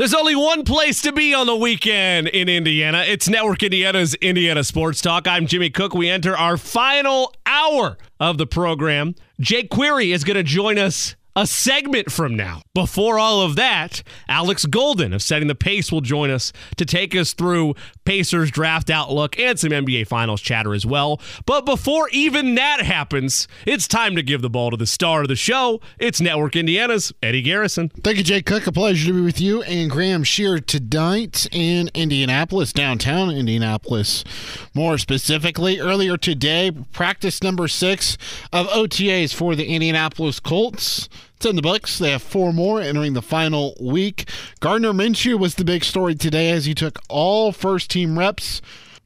There's only one place to be on the weekend in Indiana. It's Network Indiana's Indiana Sports Talk. I'm Jimmy Cook. We enter our final hour of the program. Jake Query is going to join us a segment from now. Before all of that, Alex Golden of Setting the Pace will join us to take us through Pacers draft outlook and some NBA Finals chatter as well. But before even that happens, it's time to give the ball to the star of the show. It's Network Indiana's Eddie Garrison. Thank you, Jake Cook. A pleasure to be with you and Graham Shear tonight in Indianapolis, downtown Indianapolis. More specifically, earlier today, practice number six of OTAs for the Indianapolis Colts. It's in the books. They have four more entering the final week. Gardner Minshew was the big story today as he took all first team reps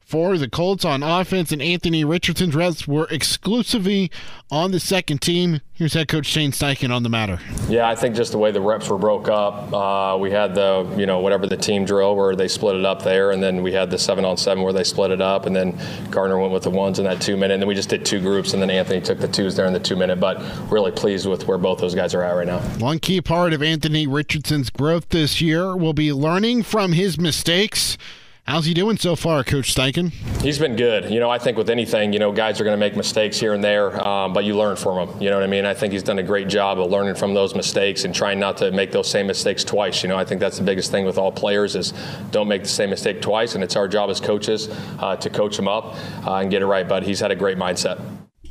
for the Colts on offense, and Anthony Richardson's reps were exclusively on the second team. Here's head coach Shane Steichen on the matter. Yeah, I think just the way the reps were broke up, uh, we had the you know whatever the team drill where they split it up there, and then we had the seven on seven where they split it up, and then Gardner went with the ones in that two minute, and then we just did two groups, and then Anthony took the twos there in the two minute. But really pleased with where both those guys are at right now. One key part of Anthony Richardson's growth this year will be learning from his mistakes. How's he doing so far, Coach Steichen? He's been good. You know, I think with anything, you know, guys are going to make mistakes here and there, um, but you learn from them. You know what I mean? I think he's done a great job of learning from those mistakes and trying not to make those same mistakes twice. You know, I think that's the biggest thing with all players is don't make the same mistake twice, and it's our job as coaches uh, to coach them up uh, and get it right. But he's had a great mindset.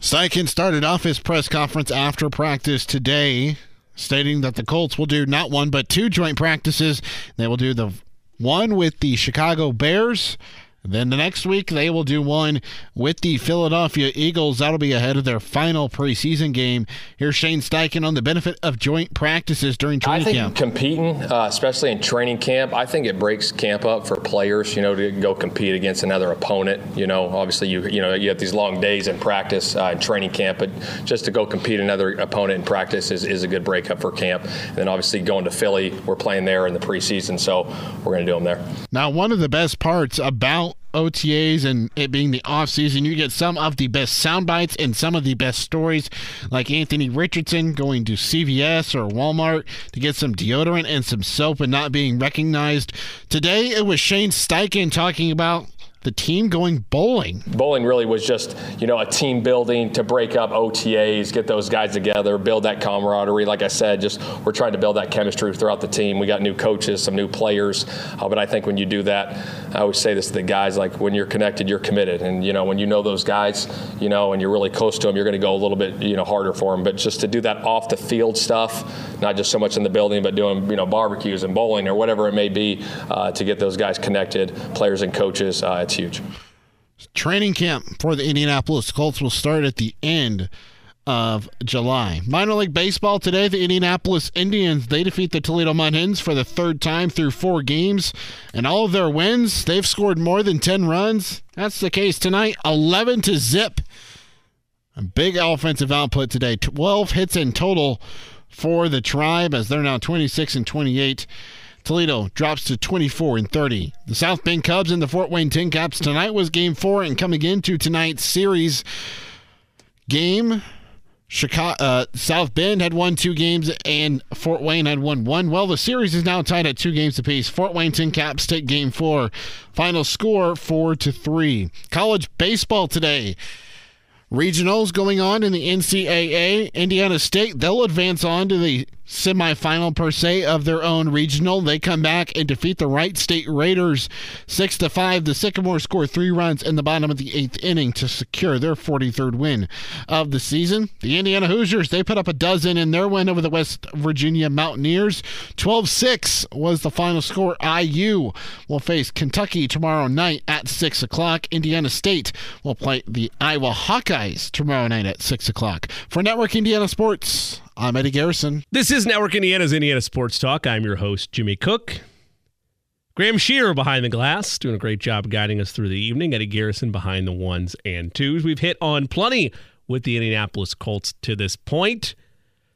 Steichen started off his press conference after practice today stating that the Colts will do not one but two joint practices. They will do the one with the Chicago Bears. Then the next week, they will do one with the Philadelphia Eagles. That'll be ahead of their final preseason game. Here's Shane Steichen on the benefit of joint practices during training I think camp. competing, uh, especially in training camp, I think it breaks camp up for players. You know, to go compete against another opponent. You know, obviously you you know you have these long days in practice uh, in training camp, but just to go compete another opponent in practice is, is a good breakup for camp. And then obviously going to Philly, we're playing there in the preseason, so we're going to do them there. Now, one of the best parts about OTAs and it being the off season, you get some of the best sound bites and some of the best stories, like Anthony Richardson going to CVS or Walmart to get some deodorant and some soap and not being recognized. Today, it was Shane Steichen talking about the team going bowling. Bowling really was just, you know, a team building to break up OTAs, get those guys together, build that camaraderie. Like I said, just we're trying to build that chemistry throughout the team. We got new coaches, some new players, uh, but I think when you do that, I always say this to the guys: like when you're connected, you're committed, and you know when you know those guys, you know, and you're really close to them, you're going to go a little bit, you know, harder for them. But just to do that off the field stuff, not just so much in the building, but doing, you know, barbecues and bowling or whatever it may be, uh, to get those guys connected, players and coaches, uh, it's huge. Training camp for the Indianapolis Colts will start at the end of July. Minor league baseball today, the Indianapolis Indians, they defeat the Toledo Mud Hens for the third time through four games. And all of their wins, they've scored more than 10 runs. That's the case tonight, 11 to zip. A big offensive output today, 12 hits in total for the Tribe as they're now 26 and 28. Toledo drops to 24 and 30. The South Bend Cubs and the Fort Wayne Tin Caps tonight was game four, and coming into tonight's series game, Chicago, uh, South Bend had won two games and Fort Wayne had won one. Well, the series is now tied at two games apiece. Fort Wayne Tin Caps take game four. Final score four to three. College baseball today. Regionals going on in the NCAA. Indiana State, they'll advance on to the semifinal per se of their own regional. They come back and defeat the Wright State Raiders six to five. The Sycamore score three runs in the bottom of the eighth inning to secure their 43rd win of the season. The Indiana Hoosiers they put up a dozen in their win over the West Virginia Mountaineers. 12-6 was the final score. IU will face Kentucky tomorrow night at six o'clock. Indiana State will play the Iowa Hawkeyes tomorrow night at six o'clock. For Network Indiana Sports. I'm Eddie Garrison. This is Network Indiana's Indiana Sports Talk. I'm your host, Jimmy Cook. Graham Shearer behind the glass, doing a great job guiding us through the evening. Eddie Garrison behind the ones and twos. We've hit on plenty with the Indianapolis Colts to this point.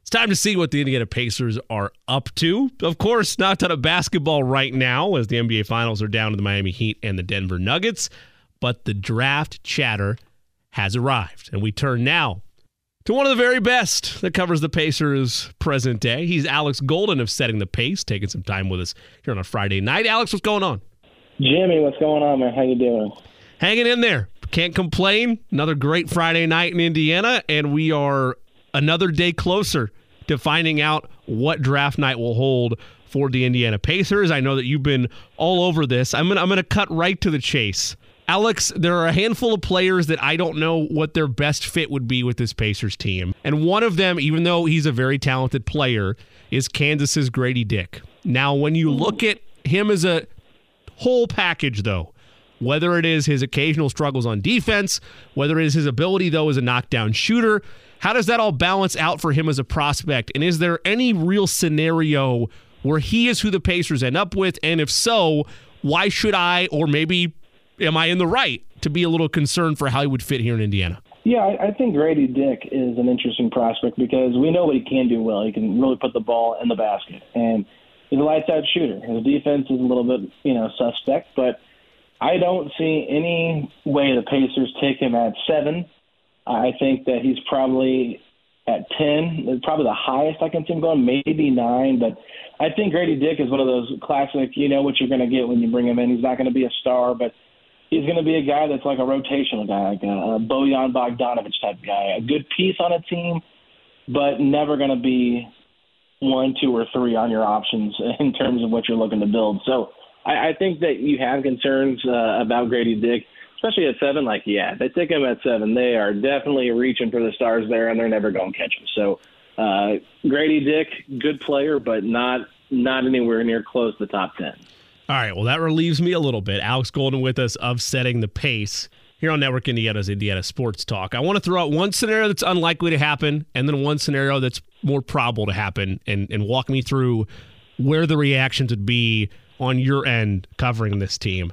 It's time to see what the Indiana Pacers are up to. Of course, not a ton of basketball right now as the NBA Finals are down to the Miami Heat and the Denver Nuggets, but the draft chatter has arrived. And we turn now to one of the very best that covers the Pacers present day. He's Alex Golden of Setting the Pace, taking some time with us here on a Friday night. Alex, what's going on? Jimmy, what's going on, man? How you doing? Hanging in there. Can't complain. Another great Friday night in Indiana, and we are another day closer to finding out what draft night will hold for the Indiana Pacers. I know that you've been all over this. I'm gonna I'm gonna cut right to the chase. Alex, there are a handful of players that I don't know what their best fit would be with this Pacers team. And one of them, even though he's a very talented player, is Kansas's Grady Dick. Now, when you look at him as a whole package, though, whether it is his occasional struggles on defense, whether it is his ability, though, as a knockdown shooter, how does that all balance out for him as a prospect? And is there any real scenario where he is who the Pacers end up with? And if so, why should I, or maybe am I in the right to be a little concerned for how he would fit here in Indiana? Yeah, I, I think Grady Dick is an interesting prospect because we know what he can do well. He can really put the ball in the basket, and he's a lights out shooter. His defense is a little bit, you know, suspect, but I don't see any way the Pacers take him at seven. I think that he's probably at ten, probably the highest I can see him going, maybe nine. But I think Grady Dick is one of those classic. You know what you're going to get when you bring him in. He's not going to be a star, but he's going to be a guy that's like a rotational guy, like a, a Bojan Bogdanovic type guy, a good piece on a team, but never going to be one, two, or three on your options in terms of what you're looking to build. So I, I think that you have concerns uh, about Grady Dick, especially at seven. Like, yeah, they take him at seven. They are definitely reaching for the stars there, and they're never going to catch him. So uh, Grady Dick, good player, but not not anywhere near close to the top ten. All right. Well, that relieves me a little bit. Alex Golden with us of setting the pace here on Network Indiana's Indiana Sports Talk. I want to throw out one scenario that's unlikely to happen and then one scenario that's more probable to happen and, and walk me through where the reactions would be on your end covering this team.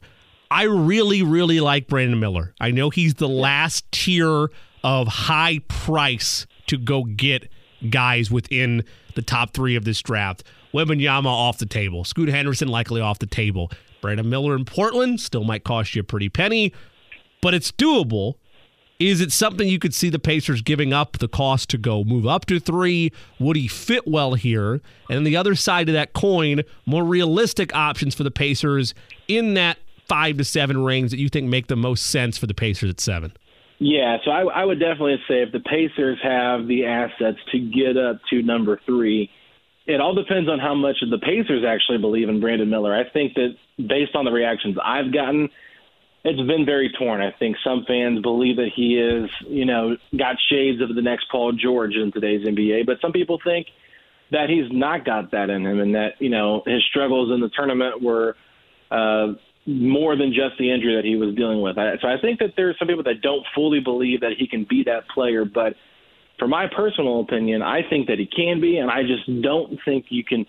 I really, really like Brandon Miller. I know he's the last tier of high price to go get guys within the top three of this draft. Wembanyama off the table. Scoot Henderson likely off the table. Brandon Miller in Portland still might cost you a pretty penny, but it's doable. Is it something you could see the Pacers giving up the cost to go move up to three? Would he fit well here? And the other side of that coin, more realistic options for the Pacers in that five to seven range that you think make the most sense for the Pacers at seven? Yeah, so I, I would definitely say if the Pacers have the assets to get up to number three, it all depends on how much the Pacers actually believe in Brandon Miller. I think that based on the reactions I've gotten, it's been very torn. I think some fans believe that he is, you know, got shades of the next Paul George in today's NBA, but some people think that he's not got that in him and that, you know, his struggles in the tournament were uh, more than just the injury that he was dealing with. So I think that there's some people that don't fully believe that he can be that player, but – for my personal opinion, I think that he can be, and I just don't think you can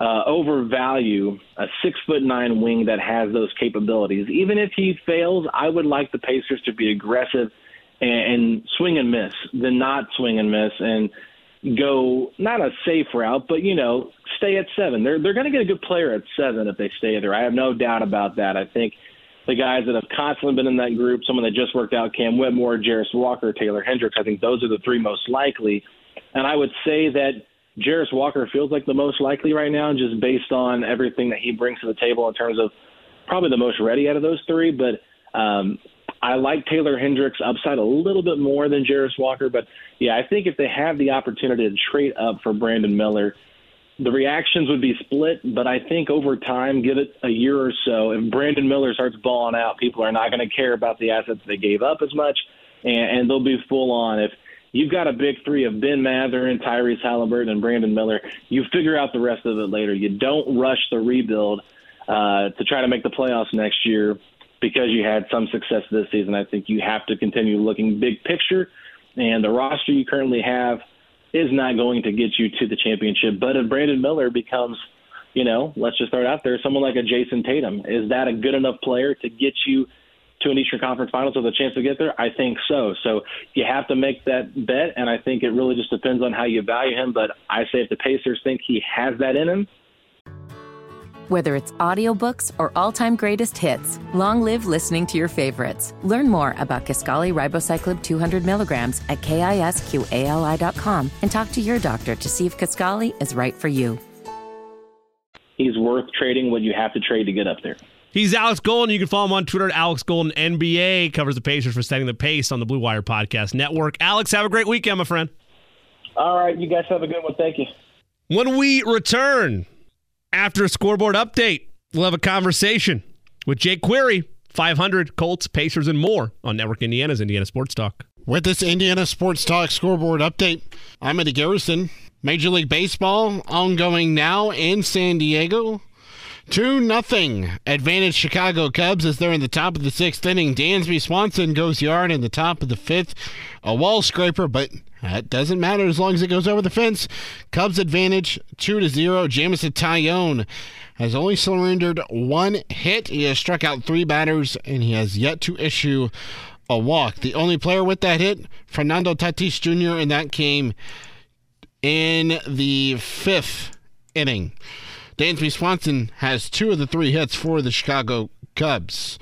uh, overvalue a six foot nine wing that has those capabilities. Even if he fails, I would like the Pacers to be aggressive and, and swing and miss than not swing and miss and go not a safe route, but you know, stay at seven. They're they're going to get a good player at seven if they stay there. I have no doubt about that. I think the guys that have constantly been in that group, someone that just worked out, Cam Whitmore, Jarace Walker, Taylor Hendricks. I think those are the three most likely. And I would say that Jarace Walker feels like the most likely right now, just based on everything that he brings to the table in terms of probably the most ready out of those three. But um, I like Taylor Hendricks' upside a little bit more than Jarace Walker. But yeah, I think if they have the opportunity to trade up for Brandon Miller, the reactions would be split, but I think over time, give it a year or so, if Brandon Miller starts balling out, people are not going to care about the assets they gave up as much, and, and they'll be full on. If you've got a big three of Ben Mathurin, Tyrese Haliburton, and Brandon Miller, you figure out the rest of it later. You don't rush the rebuild uh, to try to make the playoffs next year because you had some success this season. I think you have to continue looking big picture, and the roster you currently have – is not going to get you to the championship. But if Brandon Miller becomes you know, let's just throw it out there. Someone like a Jayson Tatum, is that a good enough player to get you to an Eastern Conference Finals with a chance to get there? I think so. So you have to make that bet, and I think it really just depends on how you value him. But I say if the Pacers think he has that in him, Whether it's audiobooks or all-time greatest hits, long live listening to your favorites. Learn more about Kisqali Ribociclib 200 milligrams at kisqali.com and talk to your doctor to see if Kisqali is right for you. he's worth trading what you have to trade to get up there. He's Alex Golden. You can follow him on Twitter at Alex Golden NBA. Covers the Pacers for setting the pace on the Blue Wire Podcast Network. Alex, have a great weekend, my friend. All right, you guys have a good one. Thank you. When we return after a scoreboard update, we'll have a conversation with Jake Query, 500 Colts, Pacers, and more on Network Indiana's Indiana Sports Talk. With this Indiana Sports Talk scoreboard update, I'm Eddie Garrison. Major League Baseball ongoing now in San Diego. 2 nothing advantage Chicago Cubs as they're in the top of the sixth inning. Dansby Swanson goes yard in the top of the fifth. A wall scraper, but that doesn't matter as long as it goes over the fence. Cubs advantage 2 to 0. Jameson Taillon has only surrendered one hit. He has struck out three batters and he has yet to issue a walk. The only player with that hit, Fernando Tatis Jr., and that came in the fifth inning. Dansby Swanson has two of the three hits for the Chicago Cubs.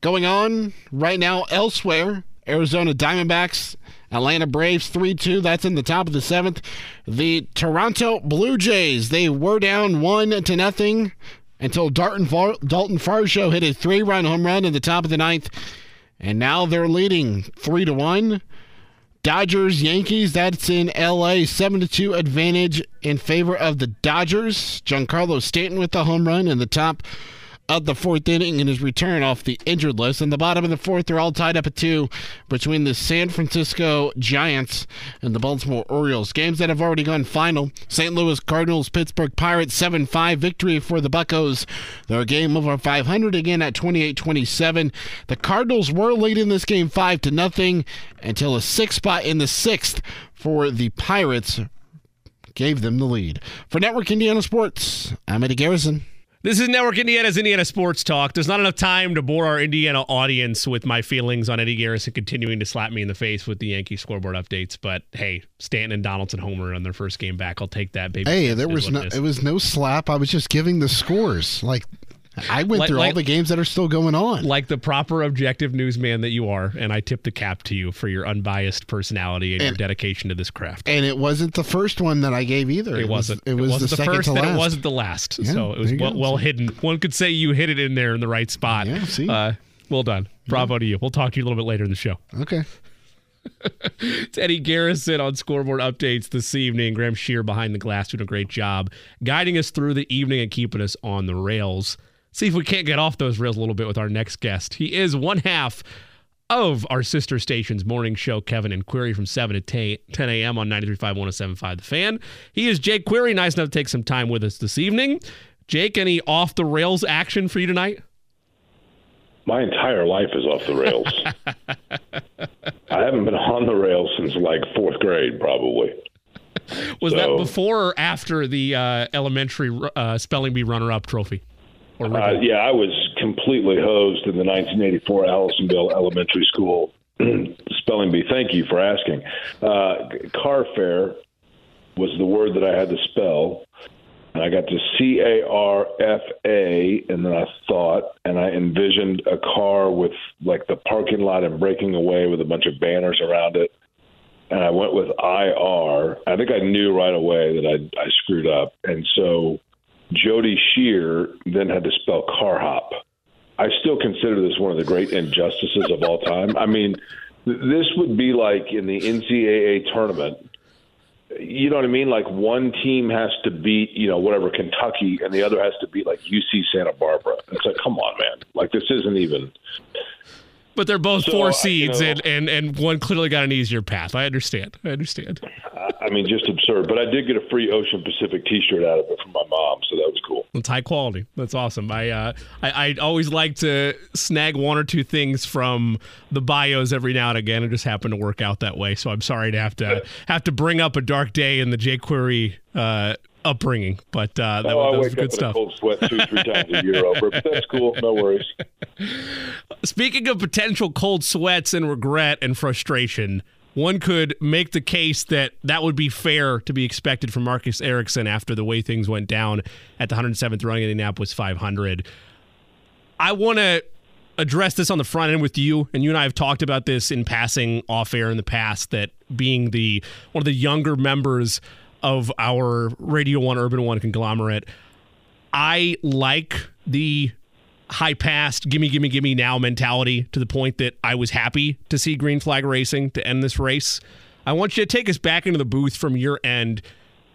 Going on right now elsewhere, Arizona Diamondbacks, Atlanta Braves 3 2. That's in the top of the seventh. The Toronto Blue Jays, they were down 1 to nothing until Dalton, Far- Dalton hit a three run home run in the top of the ninth. And now they're leading 3 to 1. Dodgers Yankees, that's in LA, 7 to 2 advantage in favor of the Dodgers. Giancarlo Stanton with the home run in the top of the fourth inning in his return off the injured list. In the bottom of the fourth, they're all tied up at two between the San Francisco Giants and the Baltimore Orioles. Games that have already gone final. St. Louis Cardinals, Pittsburgh Pirates, 7 5 victory for the Buckos. They're a game over 500 again at 28 27. The Cardinals were leading this game 5 to nothing until a six spot in the sixth for the Pirates gave them the lead. For Network Indiana Sports, I'm Eddie Garrison. This is Network Indiana's Indiana Sports Talk. There's not enough time to bore our Indiana audience with my feelings on Eddie Garrison continuing to slap me in the face with the Yankee scoreboard updates. But hey, Stanton and Donaldson homer on their first game back. I'll take that, baby. Hey, there was no it was no slap. I was just giving the scores. Like I went Like- through like- all the games that are still going on. like the proper objective newsman that you are, and I tip the cap to you for your unbiased personality and, your dedication to this craft. and it wasn't the first one that I gave either. It wasn't. it was wasn't the, the, second first, and it wasn't the last. Yeah, so it was well, well hidden. One could say you hit it in there in the right spot. Yeah, see? Uh, well done. Bravo to you. We'll talk to you a little bit later in the show. Okay. It's Eddie Garrison on scoreboard updates this evening. Graham Shear behind the glass doing a great job guiding us through the evening and keeping us on the rails. See if we can't get off those rails a little bit with our next guest. He is one half of our sister station's morning show, Kevin and Query from 7 to 10 10 a.m. on 93.5, 107.5 The Fan. He is Jake Query, nice enough to take some time with us this evening. Jake, any off the rails action for you tonight? My entire life is off the rails. I haven't been on the rails since like fourth grade, probably. Was that before or after the uh, elementary uh, spelling bee runner-up trophy? Or Uh, yeah, I was completely hosed in the 1984 Allisonville Elementary School spelling bee. Thank you for asking. Uh, car fare was the word that I had to spell. And I got to C A R F A, and then I thought, and I envisioned a car with like the parking lot and breaking away with a bunch of banners around it. And I went with I R. I think I knew right away that I, I screwed up. And so Jody Shear then had to spell car hop. I still consider this one of the great injustices of all time. I mean, th- this would be like in the NCAA tournament. You know what I mean? Like one team has to beat, you know, whatever Kentucky, and the other has to beat like UC Santa Barbara. It's like, come on, man! Like this isn't even. But they're both So, four uh, seeds, you know- and, and, and one clearly got an easier path. I understand. I understand. I mean, just absurd. But I did get a free Ocean Pacific T-shirt out of it from my mom, so that was cool. It's high quality. That's awesome. I, uh, I I always like to snag one or two things from the bios every now and again. It just happened to work out that way. So I'm sorry to have to have to bring up a dark day in the jQuery uh, upbringing, but uh, that, oh, that was good stuff. cold sweat two, three times a year over, but that's cool. No worries. Speaking of potential cold sweats and regret and frustration, one could make the case that that would be fair to be expected from Marcus Ericsson after the way things went down at the 107th running in Indianapolis 500. I want to address this on the front end with you, and you and I have talked about this in passing off air in the past. That being the one of the younger members of our Radio One Urban One conglomerate, I like the high past, gimme, gimme, gimme now mentality to the point that I was happy to see green flag racing to end this race. I want you to take us back into the booth from your end.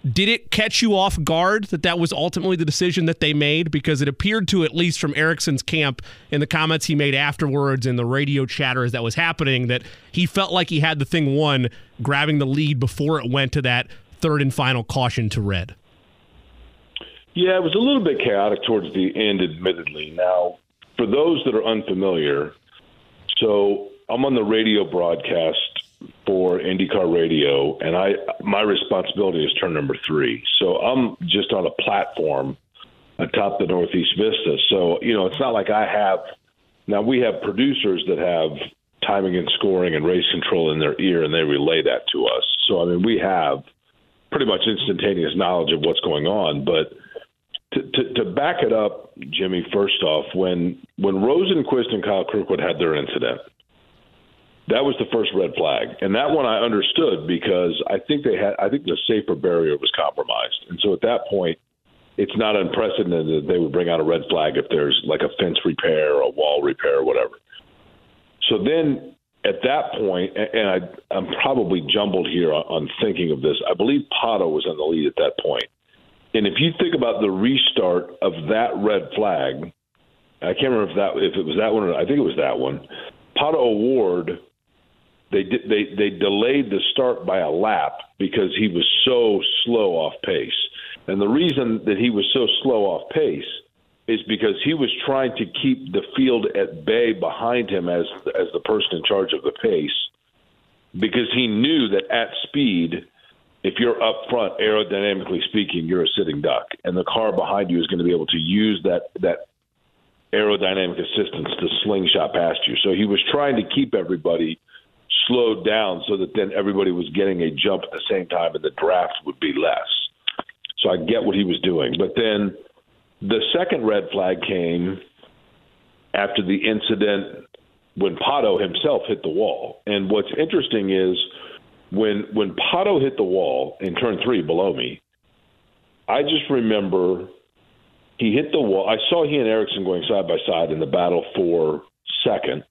Did it catch you off guard that that was ultimately the decision that they made? Because it appeared to, at least from Ericsson's camp, in the comments he made afterwards and the radio chatter as that was happening, that he felt like he had the thing won, grabbing the lead before it went to that third and final caution to red. Yeah, it was a little bit chaotic towards the end, admittedly. Now, for those that are unfamiliar, so I'm on the radio broadcast for IndyCar Radio, and I my responsibility is turn number three. So I'm just on a platform atop the Northeast Vista. So you know, it's not like I have. Now we have producers that have timing and scoring and race control in their ear, and they relay that to us. So I mean, we have pretty much instantaneous knowledge of what's going on, but to, to, to back it up, Jimmy, first off, when when Rosenqvist and Kyle Kirkwood had their incident, that was the first red flag, and that one I understood because I think they had I think the safer barrier was compromised, and so at that point, it's not unprecedented that they would bring out a red flag if there's like a fence repair or a wall repair or whatever. So then at that point, and I, I'm probably jumbled here on, on thinking of this. I believe Pato was in the lead at that point. and if you think about the restart of that red flag, I can't remember if that if it was that one or I think it was that one. Pato O'Ward, they they they delayed the start by a lap because he was so slow off pace. And the reason that he was so slow off pace is because he was trying to keep the field at bay behind him as as the person in charge of the pace because he knew that at speed if you're up front, aerodynamically speaking, you're a sitting duck, and the car behind you is going to be able to use that that aerodynamic assistance to slingshot past you. So he was trying to keep everybody slowed down so that then everybody was getting a jump at the same time, and the draft would be less. So I get what he was doing, but then the second red flag came after the incident when Pato himself hit the wall. And what's interesting is when when Pato hit the wall in turn three below me, I just remember he hit the wall. I saw he and Ericsson going side by side in the battle for second,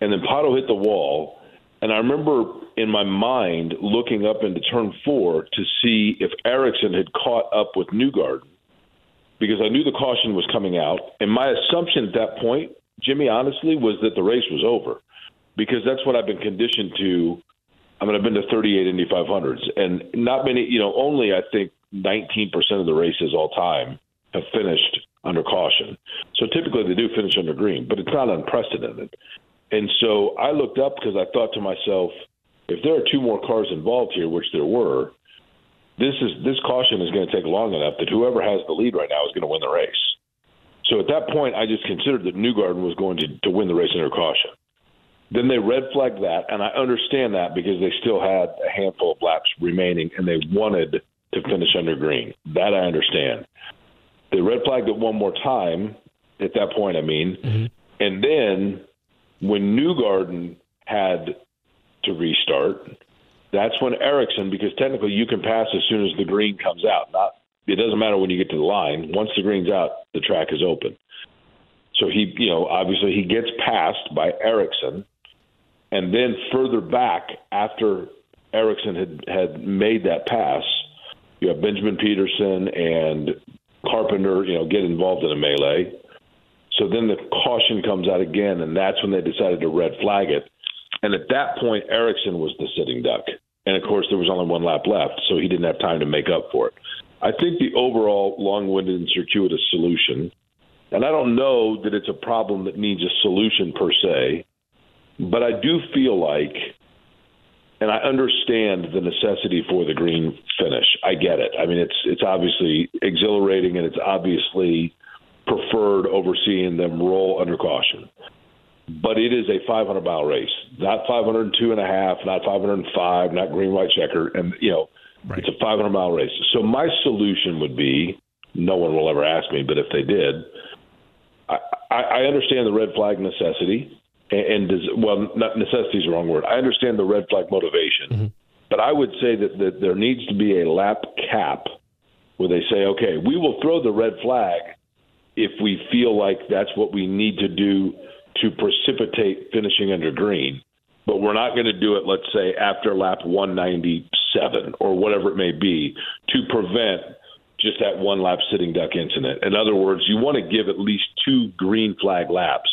and then Pato hit the wall. And I remember in my mind looking up into turn four to see if Ericsson had caught up with Newgarden because I knew the caution was coming out. And my assumption at that point, Jimmy, honestly, was that the race was over because that's what I've been conditioned to I mean, I've been to 38 Indy 500s, and not many, you know, only I think 19% of the races all time have finished under caution. So typically they do finish under green, but it's not unprecedented. And so I looked up because I thought to myself, if there are two more cars involved here, which there were, this is this caution is going to take long enough that whoever has the lead right now is going to win the race. So at that point, I just considered that Newgarden was going to, to win the race under caution. Then they red flagged that, and I understand that because they still had a handful of laps remaining and they wanted to finish under green. That I understand. They red flagged it one more time at that point, I mean. Mm-hmm. And then when Newgarden had to restart, that's when Ericsson, because technically you can pass as soon as the green comes out. Not it doesn't matter when you get to the line. Once the green's out, the track is open. So he, you know, obviously he gets passed by Ericsson, and then further back, after Ericsson had, had made that pass, you have Benjamin Pedersen and Carpenter, you know, get involved in a melee. So then the caution comes out again, and that's when they decided to red flag it. And at that point, Ericsson was the sitting duck. And of course, there was only one lap left, so he didn't have time to make up for it. I think the overall long winded and circuitous solution, and I don't know that it's a problem that needs a solution per se, but I do feel like, and I understand the necessity for the green finish. I get it. I mean, it's it's obviously exhilarating and it's obviously preferred over seeing them roll under caution. But it is a 500 mile race, not 502 and a half, not 505, not green white checker, and you know, right. it's a 500 mile race. So my solution would be, no one will ever ask me, but if they did, I, I understand the red flag necessity and, does well not necessity is the wrong word. I understand the red flag motivation, mm-hmm. but I would say that, that there needs to be a lap cap where they say, okay, we will throw the red flag if we feel like that's what we need to do to precipitate finishing under green. But we're not going to do it, let's say, after lap 197 or whatever it may be to prevent just that one lap sitting duck incident. In other words, you want to give at least two green flag laps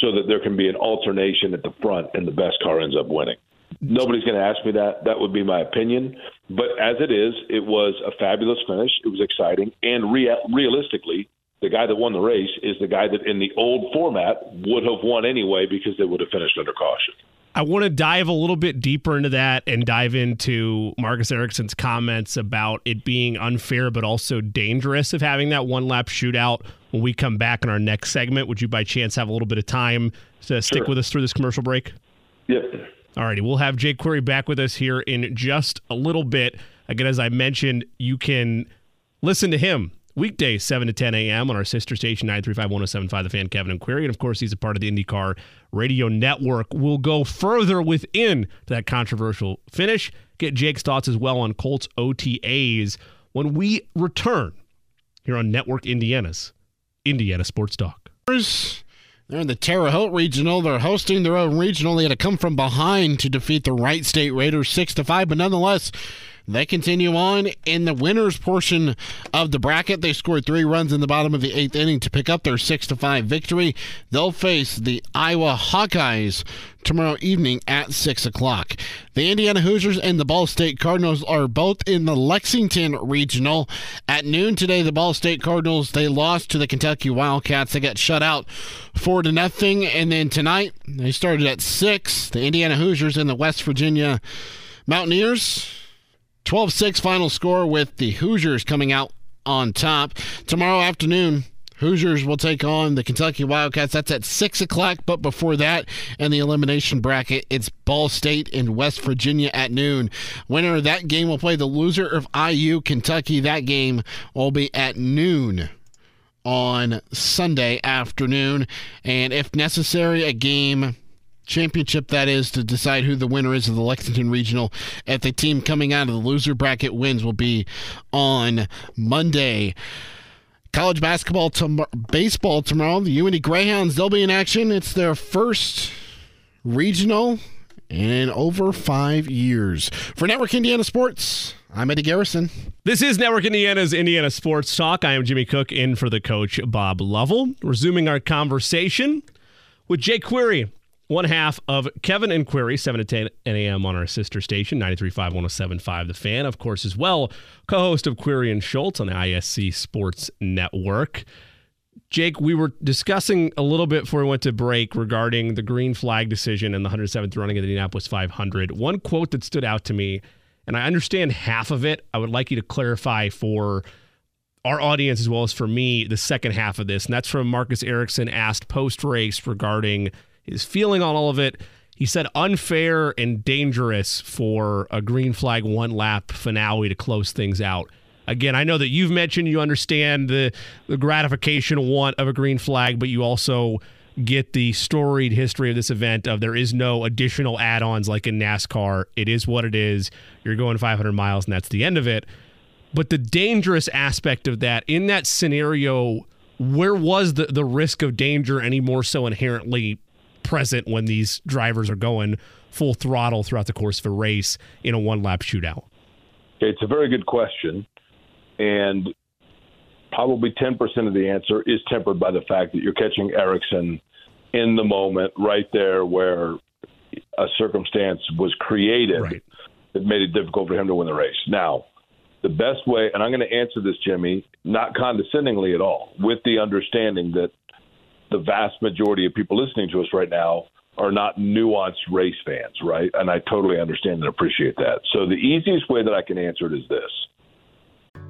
so that there can be an alternation at the front and the best car ends up winning. Nobody's going to ask me that. That would be my opinion. But as it is, it was a fabulous finish. It was exciting. And rea- realistically, the guy that won the race is the guy that in the old format would have won anyway because they would have finished under caution. I want to dive a little bit deeper into that and dive into Marcus Ericsson's comments about it being unfair but also dangerous of having that one lap shootout when we come back in our next segment. Would you by chance have a little bit of time to stick sure. with us through this commercial break? Yep. All righty. We'll have Jake Query back with us here in just a little bit. Again, as I mentioned, you can listen to him weekdays 7 to 10 a.m. on our sister station 935-1075 The Fan Kevin and Query. And of course, he's a part of the IndyCar Radio Network. We'll go further within that controversial finish. Get Jake's thoughts as well on Colts OTAs when we return here on Network Indiana's Indiana Sports Talk. They're in the Terre Haute Regional. They're hosting their own regional. They had to come from behind to defeat the Wright State Raiders six to five, but nonetheless, they continue on in the winners portion of the bracket. They scored three runs in the bottom of the eighth inning to pick up their six to five victory. They'll face the Iowa Hawkeyes tomorrow evening at 6 o'clock. The Indiana Hoosiers and the Ball State Cardinals are both in the Lexington Regional. At noon today, the Ball State Cardinals, they lost to the Kentucky Wildcats. They got shut out 4 to nothing. And then tonight, they started at 6. The Indiana Hoosiers and the West Virginia Mountaineers 12 6 final score with the Hoosiers coming out on top. Tomorrow afternoon, Hoosiers will take on the Kentucky Wildcats. That's at 6 o'clock. But before that, in the elimination bracket, it's Ball State and West Virginia at noon. Winner of that game will play the loser of IU Kentucky. That game will be at noon on Sunday afternoon. And if necessary, a game championship that is to decide who the winner is of the Lexington Regional. If the team coming out of the loser bracket wins will be on Monday. College basketball, tom- baseball tomorrow. The UIndy Greyhounds they'll be in action. It's their first regional in over five years. For Network Indiana Sports, I'm Eddie Garrison. This is Network Indiana's Indiana Sports Talk. I am Jimmy Cook in for the coach Bob Lovell. Resuming our conversation with Jay Query one half of Kevin and Query, 7 to 10 a.m. on our sister station, 93.5, 107.5 The Fan. Of course, as well, co host of Query and Schultz on the ISC Sports Network. Jake, we were discussing a little bit before we went to break regarding the green flag decision and the 107th running of the Indianapolis 500. One quote that stood out to me, and I understand half of it. I would like you to clarify for our audience as well as for me the second half of this. And that's from Marcus Ericsson asked post race regarding his feeling on all of it. He said unfair and dangerous for a green flag one lap finale to close things out. Again, I know that you've mentioned you understand the, the gratification want of a green flag, but you also get the storied history of this event of there is no additional add-ons like in NASCAR. It is what it is. You're going 500 miles and that's the end of it. But the dangerous aspect of that in that scenario, where was the, the risk of danger any more so inherently present when these drivers are going full throttle throughout the course of a race in a one lap shootout? It's a very good question. And probably 10% of the answer is tempered by the fact that you're catching Ericsson in the moment right there where a circumstance was created right. that made it difficult for him to win the race. Now, the best way, and I'm going to answer this, Jimmy, not condescendingly at all, with the understanding that the vast majority of people listening to us right now are not nuanced race fans, right? And I totally understand and appreciate that. So the easiest way that I can answer it is this.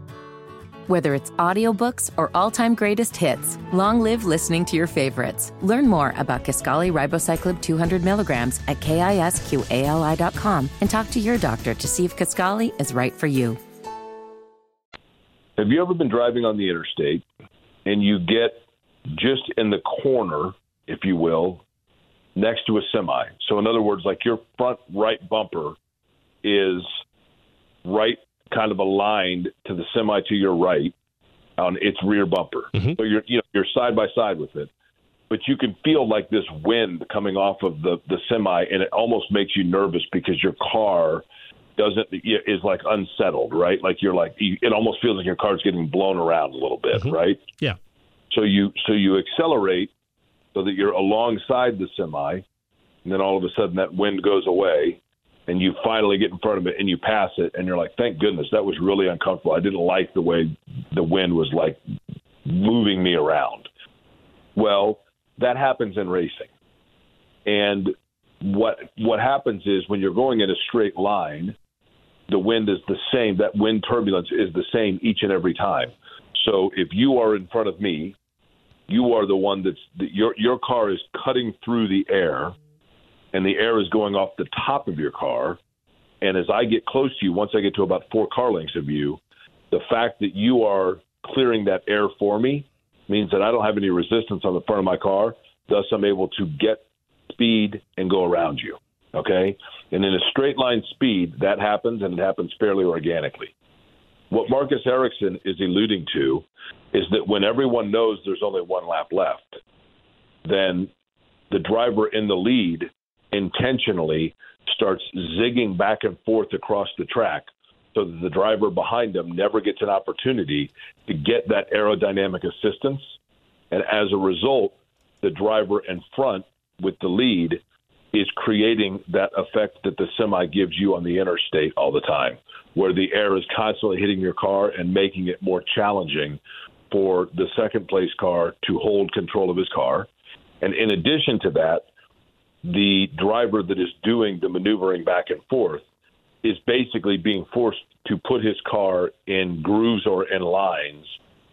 Whether it's audiobooks or all-time greatest hits, long live listening to your favorites. Learn more about Kisqali Ribociclib 200 milligrams at kisqali.com and talk to your doctor to see if Kisqali is right for you. Have you ever been driving on the interstate and you get just in the corner, if you will, next to a semi? So, in other words, like your front right bumper is right kind of aligned to the semi to your right on its rear bumper. Mm-hmm. So you're you know you're side by side with it. But you can feel like this wind coming off of the the semi and it almost makes you nervous because your car doesn't is like unsettled, right? Like you're like it almost feels like your car's getting blown around a little bit, right? Yeah. So you so you accelerate so that you're alongside the semi, and then all of a sudden that wind goes away, and you finally get in front of it and you pass it, and you're like, thank goodness that was really uncomfortable. I didn't like the way the wind was like moving me around. Well, that happens in racing, and what what happens is when you're going in a straight line, the wind is the same. That wind turbulence is the same each and every time. So if you are in front of me, you are the one that's your your car is cutting through the air, and the air is going off the top of your car. And as I get close to you, once I get to about four car lengths of you, the fact that you are clearing that air for me means that I don't have any resistance on the front of my car. Thus, I'm able to get speed and go around you. Okay? And in a straight line speed, that happens and it happens fairly organically. What Marcus Ericsson is alluding to is that when everyone knows there's only one lap left, then the driver in the lead intentionally starts zigging back and forth across the track so that the driver behind them never gets an opportunity to get that aerodynamic assistance. And as a result, the driver in front with the lead is creating that effect that the semi gives you on the interstate all the time, where the air is constantly hitting your car and making it more challenging for the second place car to hold control of his car. And in addition to that, the driver that is doing the maneuvering back and forth is basically being forced to put his car in grooves or in lines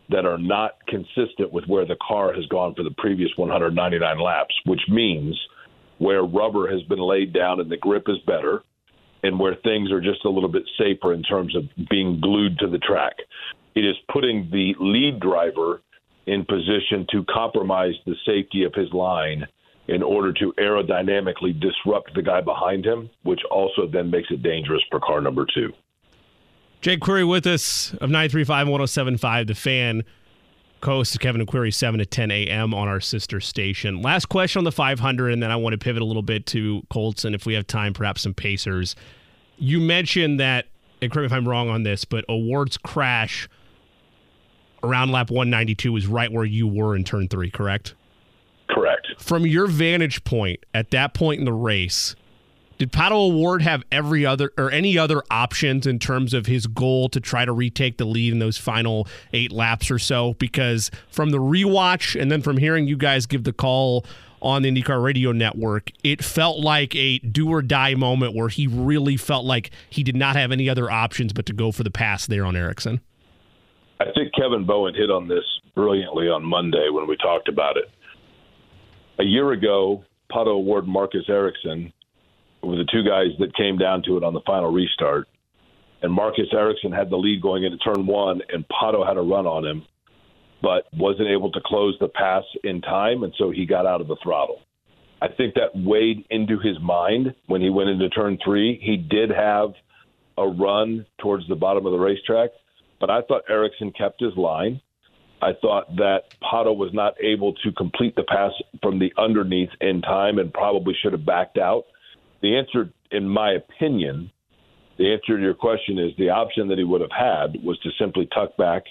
that are not consistent with where the car has gone for the previous 199 laps, which means where rubber has been laid down and the grip is better, and where things are just a little bit safer in terms of being glued to the track. It is putting the lead driver in position to compromise the safety of his line in order to aerodynamically disrupt the guy behind him, which also then makes it dangerous for car number two. Jake Query with us of 935 1075, The Fan. Co-host Kevin and Query 7 to 10 a.m. on our sister station. Last question on the 500, and then I want to pivot a little bit to Colts, and if we have time, perhaps some Pacers. You mentioned that, and correct me if I'm wrong on this, but O'Ward's crash around lap 192 was right where you were in turn three, correct? Correct. From your vantage point at that point in the race, did Pato O'Ward have every other or any other options in terms of his goal to try to retake the lead in those final eight laps or so? Because from the rewatch and then from hearing you guys give the call on the IndyCar Radio Network, it felt like a do or die moment where he really felt like he did not have any other options but to go for the pass there on Ericsson. I think Kevin Bowen hit on this brilliantly on Monday when we talked about it. A year ago, Pato O'Ward Marcus Ericsson were the two guys that came down to it on the final restart. And Marcus Ericsson had the lead going into turn one, and Pato had a run on him, but wasn't able to close the pass in time, and so he got out of the throttle. I think that weighed into his mind when he went into turn three. He did have a run towards the bottom of the racetrack, but I thought Ericsson kept his line. I thought that Pato was not able to complete the pass from the underneath in time and probably should have backed out. The answer, in my opinion, the answer to your question is the option that he would have had was to simply tuck back,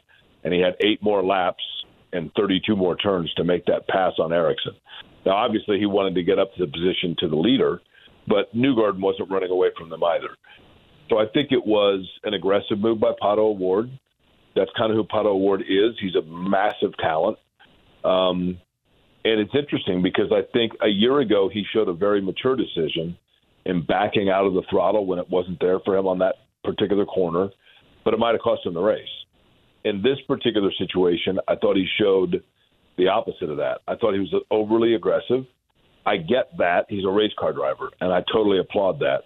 and he had eight more laps and 32 more turns to make that pass on Ericsson. Now, obviously, he wanted to get up to the position to the leader, but Newgarden wasn't running away from them either. So I think it was an aggressive move by Pato O'Ward. That's kind of who Pato O'Ward is. He's a massive talent. Um, And it's interesting because I think a year ago he showed a very mature decision in backing out of the throttle when it wasn't there for him on that particular corner, but it might have cost him the race. In this particular situation, I thought he showed the opposite of that. I thought he was overly aggressive. I get that. He's a race car driver, and I totally applaud that.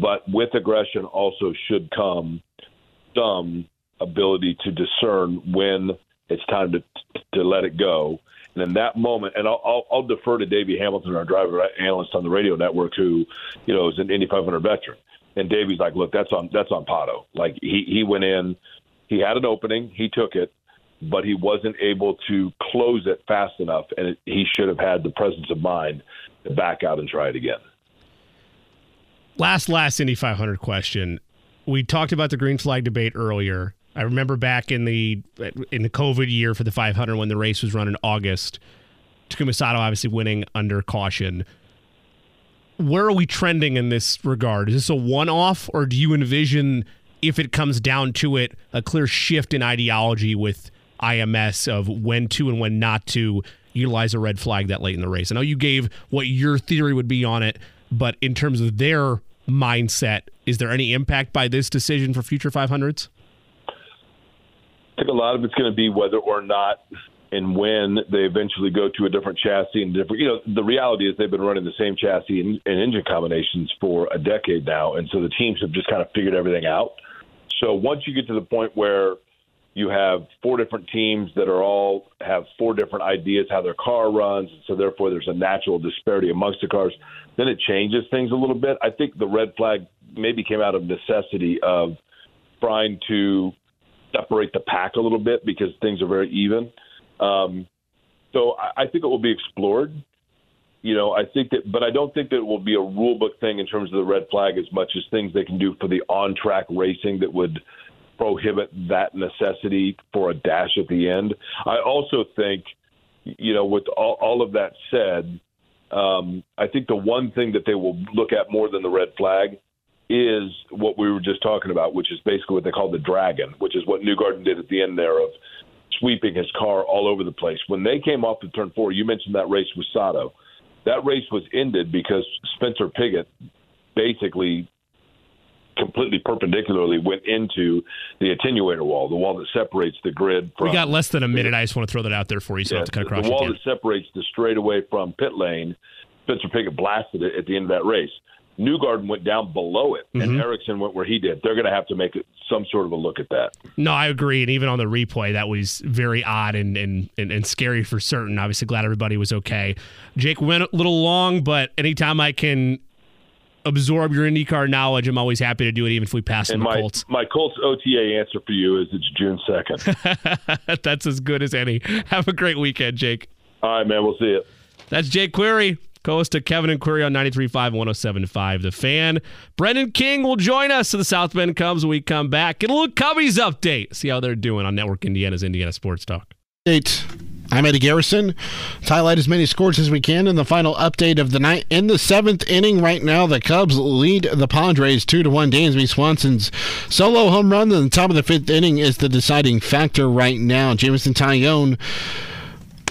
But with aggression also should come some ability to discern when it's time to to let it go. And in that moment, and I'll, I'll, I'll defer to Davey Hamilton, our driver analyst on the radio network, who you know is an Indy 500 veteran. And Davey's like, look, that's on that's on Pato. Like he he went in, he had an opening, he took it, but he wasn't able to close it fast enough, and it, he should have had the presence of mind to back out and try it again. Last last Indy 500 question. We talked about the green flag debate earlier. I remember back in the in the COVID year for the 500 when the race was run in August, Takuma Sato obviously winning under caution. Where are we trending in this regard? Is this a one-off, or do you envision, if it comes down to it, a clear shift in ideology with IMS of when to and when not to utilize a red flag that late in the race? I know you gave what your theory would be on it, but in terms of their mindset, is there any impact by this decision for future 500s? I think a lot of it's going to be whether or not and when they eventually go to a different chassis and different. You know, the reality is they've been running the same chassis and, and engine combinations for a decade now, and so the teams have just kind of figured everything out. So once you get to the point where you have four different teams that are all have four different ideas how their car runs, and so therefore there's a natural disparity amongst the cars. Then it changes things a little bit. I think the red flag maybe came out of necessity of trying to separate the pack a little bit because things are very even. Um, so I, I think it will be explored. You know, I think that, but I don't think that it will be a rule book thing in terms of the red flag as much as things they can do for the on track racing that would prohibit that necessity for a dash at the end. I also think, you know, with all, all of that said, um, I think the one thing that they will look at more than the red flag is what we were just talking about, which is basically what they call the dragon, which is what Newgarden did at the end there of sweeping his car all over the place. When they came off the turn four, you mentioned that race with Sato. That race was ended because Spencer Pigot basically completely perpendicularly went into the attenuator wall, the wall that separates the grid from. We got less than a minute. I just want to throw that out there for you so yeah, to cut across The wall that separates the straightaway from pit lane, Spencer Pigot blasted it at the end of that race. Newgarden went down below it, and mm-hmm. Ericsson went where he did. They're going to have to make some sort of a look at that. No, I agree. And even on the replay, that was very odd and, and, and, and scary for certain. Obviously, glad everybody was okay. Jake went a little long, but anytime I can absorb your IndyCar knowledge, I'm always happy to do it, even if we pass and the my, Colts. My Colts OTA answer for you is it's June 2nd. That's as good as any. Have a great weekend, Jake. All right, man. We'll see you. That's Jake Query. Co-host to Kevin and Query on 93.5 107.5. The Fan. Brendan King will join us to the South Bend Cubs when we come back. Get a little Cubbies update. See how they're doing on Network Indiana's Indiana Sports Talk. Eight. I'm Eddie Garrison. Let's highlight as many scores as we can in the final update of the night. In the seventh inning, right now, the Cubs lead the Padres two to one. Dansby Swanson's solo home run in the top of the fifth inning is the deciding factor right now. Jameson Taillon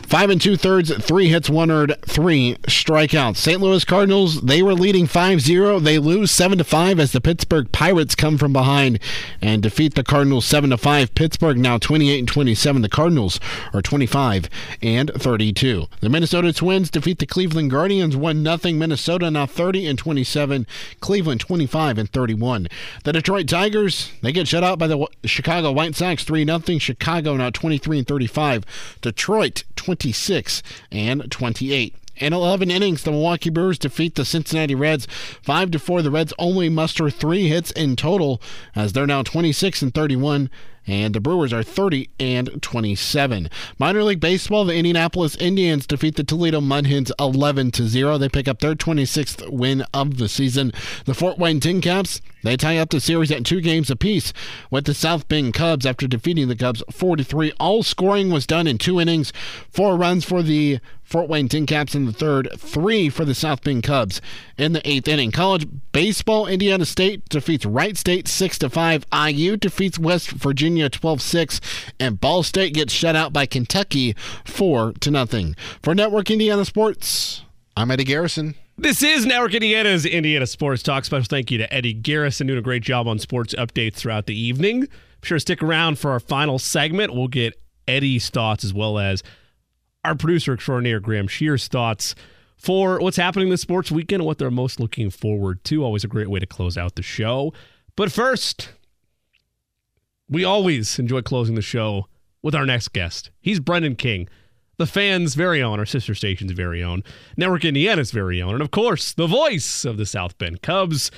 Five and two thirds, three hits, one earned, three strikeouts. St. Louis Cardinals, they were leading 5 0. They lose 7 to 5 as the Pittsburgh Pirates come from behind and defeat the Cardinals 7 to 5. Pittsburgh now 28 and 27. The Cardinals are 25 and 32. The Minnesota Twins defeat the Cleveland Guardians 1 0. Minnesota now 30 and 27. Cleveland 25 and 31. The Detroit Tigers, they get shut out by the Chicago White Sox 3 0. Chicago now 23 and 35. Detroit 20 26 and 28. In 11 innings, the Milwaukee Brewers defeat the Cincinnati Reds 5 to 4. The Reds only muster 3 hits in total as they're now 26 and 31 and the Brewers are 30 and 27. Minor League Baseball, the Indianapolis Indians defeat the Toledo Mud Hens 11 to 0. They pick up their 26th win of the season. The Fort Wayne Tin Caps, they tie up the series at two games apiece with the South Bend Cubs after defeating the Cubs 4 to 3. All scoring was done in two innings. Four runs for the Fort Wayne Tin Caps in the third, three for the South Bend Cubs in the eighth inning. College baseball, Indiana State defeats Wright State 6 to 5. IU defeats West Virginia Virginia 12-6, and Ball State gets shut out by Kentucky 4 to nothing. For Network Indiana Sports, I'm Eddie Garrison. This is Network Indiana's Indiana Sports Talk. Special thank you to Eddie Garrison doing a great job on sports updates throughout the evening. Be sure to stick around for our final segment. We'll get Eddie's thoughts as well as our producer extraordinaire Graham Shear's thoughts for what's happening this sports weekend and what they're most looking forward to. Always a great way to close out the show. But first, we always enjoy closing the show with our next guest. He's Brendan King the fans' very own, our sister station's very own, Network Indiana's very own, and of course, the voice of the South Bend Cubs.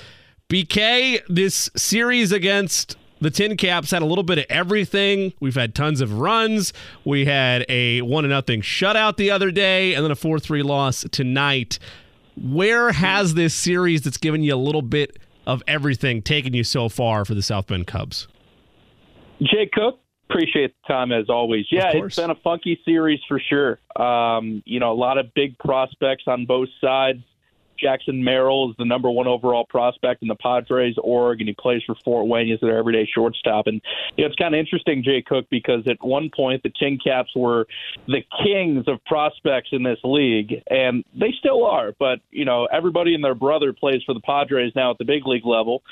BK, this series against the Tin Caps had a little bit of everything. We've had tons of runs. We had a one to nothing shutout the other day, and then a four three loss tonight. Where has this series that's given you a little bit of everything taken you so far for the South Bend Cubs? Jay Cook, Appreciate the time as always. Yeah, it's been a funky series for sure. Um, you know, a lot of big prospects on both sides. Jackson Merrill is the number one overall prospect in the Padres org, and he plays for Fort Wayne as their everyday shortstop. And you know, it's kind of interesting, Jay Cook, because at one point the Tin Caps were the kings of prospects in this league, and they still are. But you know, everybody and their brother plays for the Padres now at the big league level.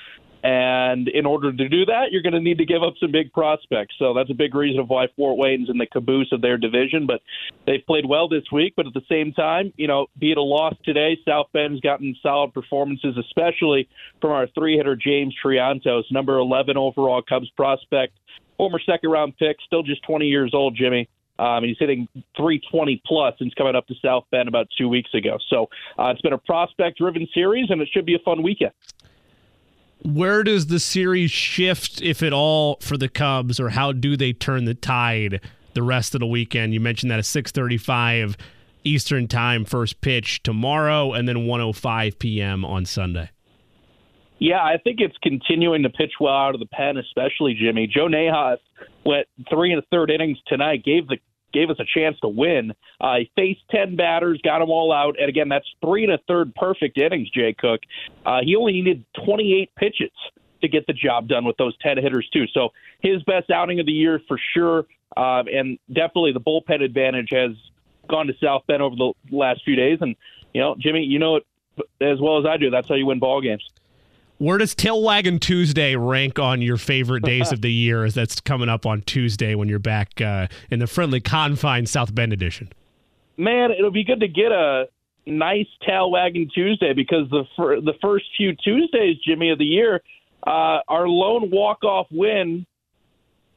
And in order to do that, you're going to need to give up some big prospects. So that's a big reason of why Fort Wayne's in the caboose of their division. But they've played well this week. But at the same time, you know, be it a loss today, South Bend's gotten solid performances, especially from our three hitter James Triantos, number 11 overall Cubs prospect, former second round pick, still just 20 years old, Jimmy. Um, he's hitting 320 plus since coming up to South Bend about two weeks ago. So uh, it's been a prospect driven series, and it should be a fun weekend where does the series shift, if at all, for the Cubs, or how do they turn the tide the rest of the weekend? You mentioned that a 6:35 Eastern Time first pitch tomorrow, and then 1:05 p.m. on Sunday. Yeah, I think it's continuing to pitch well out of the pen, especially Jimmy. Joe Nahas went three and a third innings tonight, gave the gave us a chance to win. Uh, he faced 10 batters, got them all out. And again, that's three and a third perfect innings, Jay Cook. Uh, he only needed 28 pitches to get the job done with those 10 hitters, too. So his best outing of the year for sure. Um, and definitely the bullpen advantage has gone to South Bend over the last few days. And, you know, Jimmy, you know it as well as I do. That's how you win ball games. Where does Tail Wagon Tuesday rank on your favorite days of the year as that's coming up on Tuesday when you're back uh, in the friendly confines South Bend edition? Man, it'll be good to get a nice Tail Wagon Tuesday because the fir- the first few Tuesdays, Jimmy, of the year, uh, our lone walk off win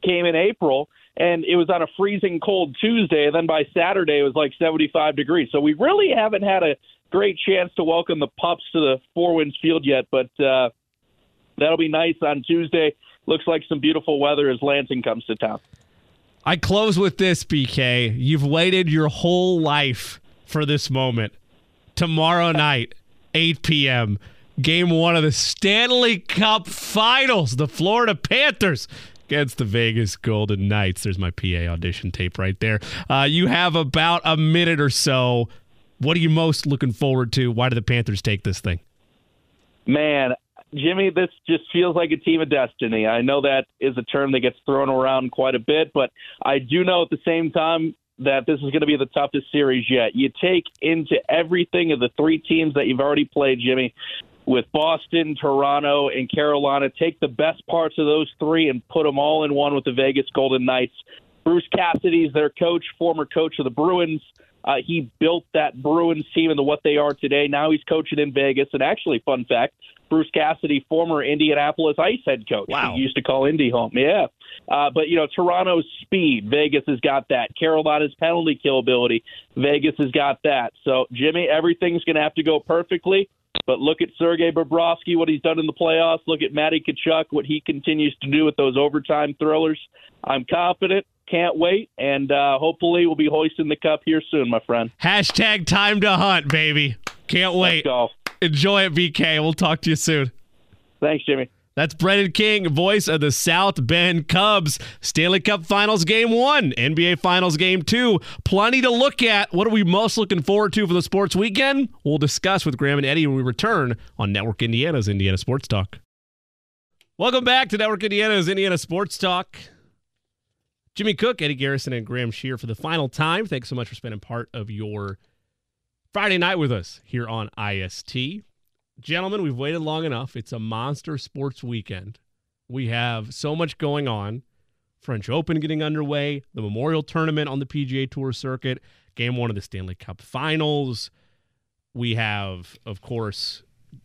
came in April, and it was on a freezing cold Tuesday. And then by Saturday, it was like 75 degrees. So we really haven't had a great chance to welcome the pups to the Four Winds Field yet, but uh, that'll be nice on Tuesday. Looks like some beautiful weather as Lansing comes to town. I close with this, BK. You've waited your whole life for this moment. Tomorrow night, 8 p.m., game one of the Stanley Cup Finals, the Florida Panthers against the Vegas Golden Knights. There's my PA audition tape right there. Uh, you have about a minute or so what are you most looking forward to? Why do the Panthers take this thing? Man, Jimmy, this just feels like a team of destiny. I know that is a term that gets thrown around quite a bit, but I do know at the same time that this is going to be the toughest series yet. You take into everything of the three teams that you've already played, Jimmy, with Boston, Toronto, and Carolina. Take the best parts of those three and put them all in one with the Vegas Golden Knights. Bruce Cassidy's their coach, former coach of the Bruins. Uh, he built that Bruins team into what they are today. Now he's coaching in Vegas. And actually, fun fact Bruce Cassidy, former Indianapolis Ice head coach. Wow. He used to call Indy home. Yeah. Uh, but, you know, Toronto's speed, Vegas has got that. Carolina's penalty kill ability, Vegas has got that. So, Jimmy, everything's going to have to go perfectly. But look at Sergei Bobrovsky, what he's done in the playoffs. Look at Matty Tkachuk, what he continues to do with those overtime thrillers. I'm confident. Can't wait, and uh, hopefully we'll be hoisting the cup here soon, my friend. Hashtag time to hunt, baby. Can't wait. Enjoy it, BK. We'll talk to you soon. Thanks, Jimmy. That's Brendan King, voice of the South Bend Cubs. Stanley Cup Finals Game 1, NBA Finals Game 2. Plenty to look at. What are we most looking forward to for the sports weekend? We'll discuss with Graham and Eddie when we return on Network Indiana's Indiana Sports Talk. Welcome back to Network Indiana's Indiana Sports Talk. Jimmy Cook, Eddie Garrison, and Graham Shear for the final time. Thanks so much for spending part of your Friday night with us here on IST. Gentlemen, we've waited long enough. It's a monster sports weekend. We have so much going on. French Open getting underway, the Memorial Tournament on the PGA Tour circuit, game one of the Stanley Cup Finals. We have, of course,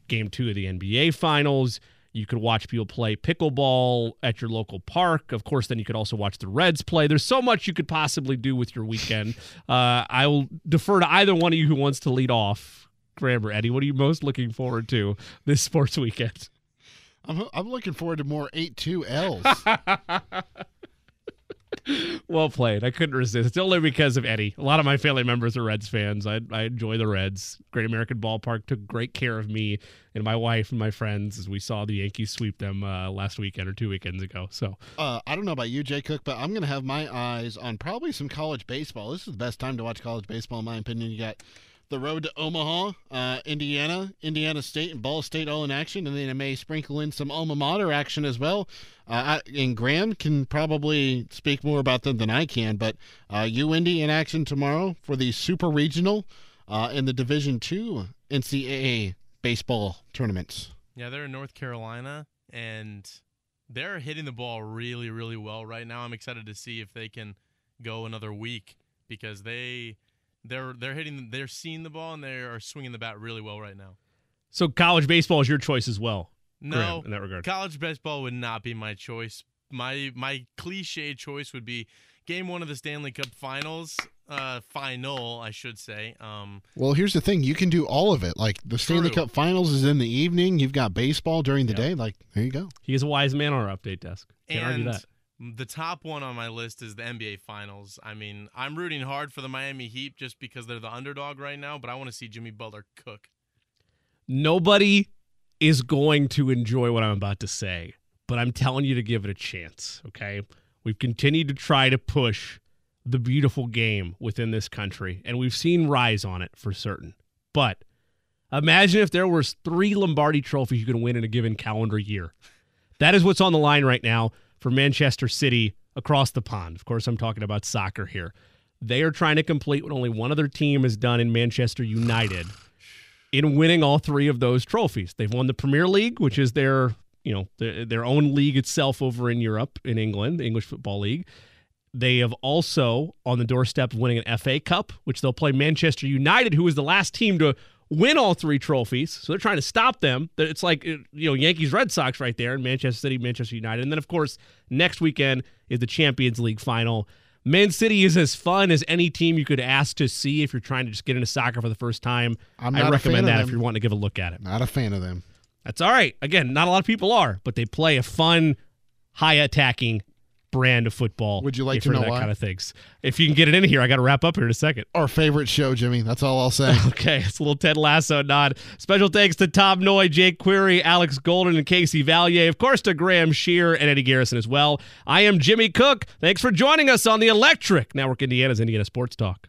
game two of the NBA Finals. You could watch people play pickleball at your local park. Of course, then you could also watch the Reds play. There's so much you could possibly do with your weekend. Uh, I will defer to either one of you who wants to lead off. Graham or Eddie, what are you most looking forward to this sports weekend? I'm, I'm looking forward to more 8 2 L's. well played. I couldn't resist. It's only because of Eddie. A lot of my family members are Reds fans. I, I enjoy the Reds. Great American Ballpark took great care of me and my wife and my friends as we saw the Yankees sweep them uh, last weekend or two weekends ago. So uh, I don't know about you, Jay Cook, but I'm going to have my eyes on probably some college baseball. This is the best time to watch college baseball, in my opinion. You got the road to Omaha, uh, Indiana, Indiana State, and Ball State all in action, and then I may sprinkle in some alma mater action as well. Uh, I, and Graham can probably speak more about them than I can, but uh, UIndy in action tomorrow for the Super Regional uh, in the Division Two NCAA baseball tournaments. Yeah, they're in North Carolina, and they're hitting the ball really, really well right now. I'm excited to see if they can go another week because they they're they're hitting they're seeing the ball and they are swinging the bat really well right now. So college baseball is your choice as well. No, Graham, in that regard, college baseball would not be my choice. My my cliche choice would be game one of the Stanley Cup Finals. Uh, final, I should say. Um, well, here's the thing: you can do all of it. Like the Stanley true. Cup Finals is in the evening. You've got baseball during the yep. day. Like there you go. He is a wise man on our update desk. Can't and argue that. The top one on my list is the NBA Finals. I mean, I'm rooting hard for the Miami Heat just because they're the underdog right now, but I want to see Jimmy Butler cook. Nobody is going to enjoy what I'm about to say, but I'm telling you to give it a chance, okay? We've continued to try to push the beautiful game within this country, and we've seen rise on it for certain. But imagine if there was three Lombardi trophies you could win in a given calendar year. That is what's on the line right now for Manchester City across the pond. Of course, I'm talking about soccer here. They are trying to complete what only one other team has done in Manchester United in winning all three of those trophies. They've won the Premier League, which is their, you know, their, their own league itself over in Europe, in England, the English Football League. They have also on the doorstep of winning an FA Cup, which they'll play Manchester United, who was the last team to win all three trophies. So they're trying to stop them. It's like you know Yankees Red Sox right there in Manchester City, Manchester United. And then of course, next weekend is the Champions League final. Man City is as fun as any team you could ask to see if you're trying to just get into soccer for the first time. i recommend that if you're wanting to give a look at it. Not a fan of them. That's all right. Again, not a lot of people are, but they play a fun, high attacking brand of football. Would you like to know that why? kind of things? If you can get it in here, I got to wrap up here in a second. Our favorite show, Jimmy. That's all I'll say. okay, it's a little Ted Lasso nod. Special thanks to Tom Noy, Jake Query, Alex Golden, and Casey Valier. Of course, to Graham Shear and Eddie Garrison as well. I am Jimmy Cook. Thanks for joining us on the Electric Network Indiana's Indiana Sports Talk.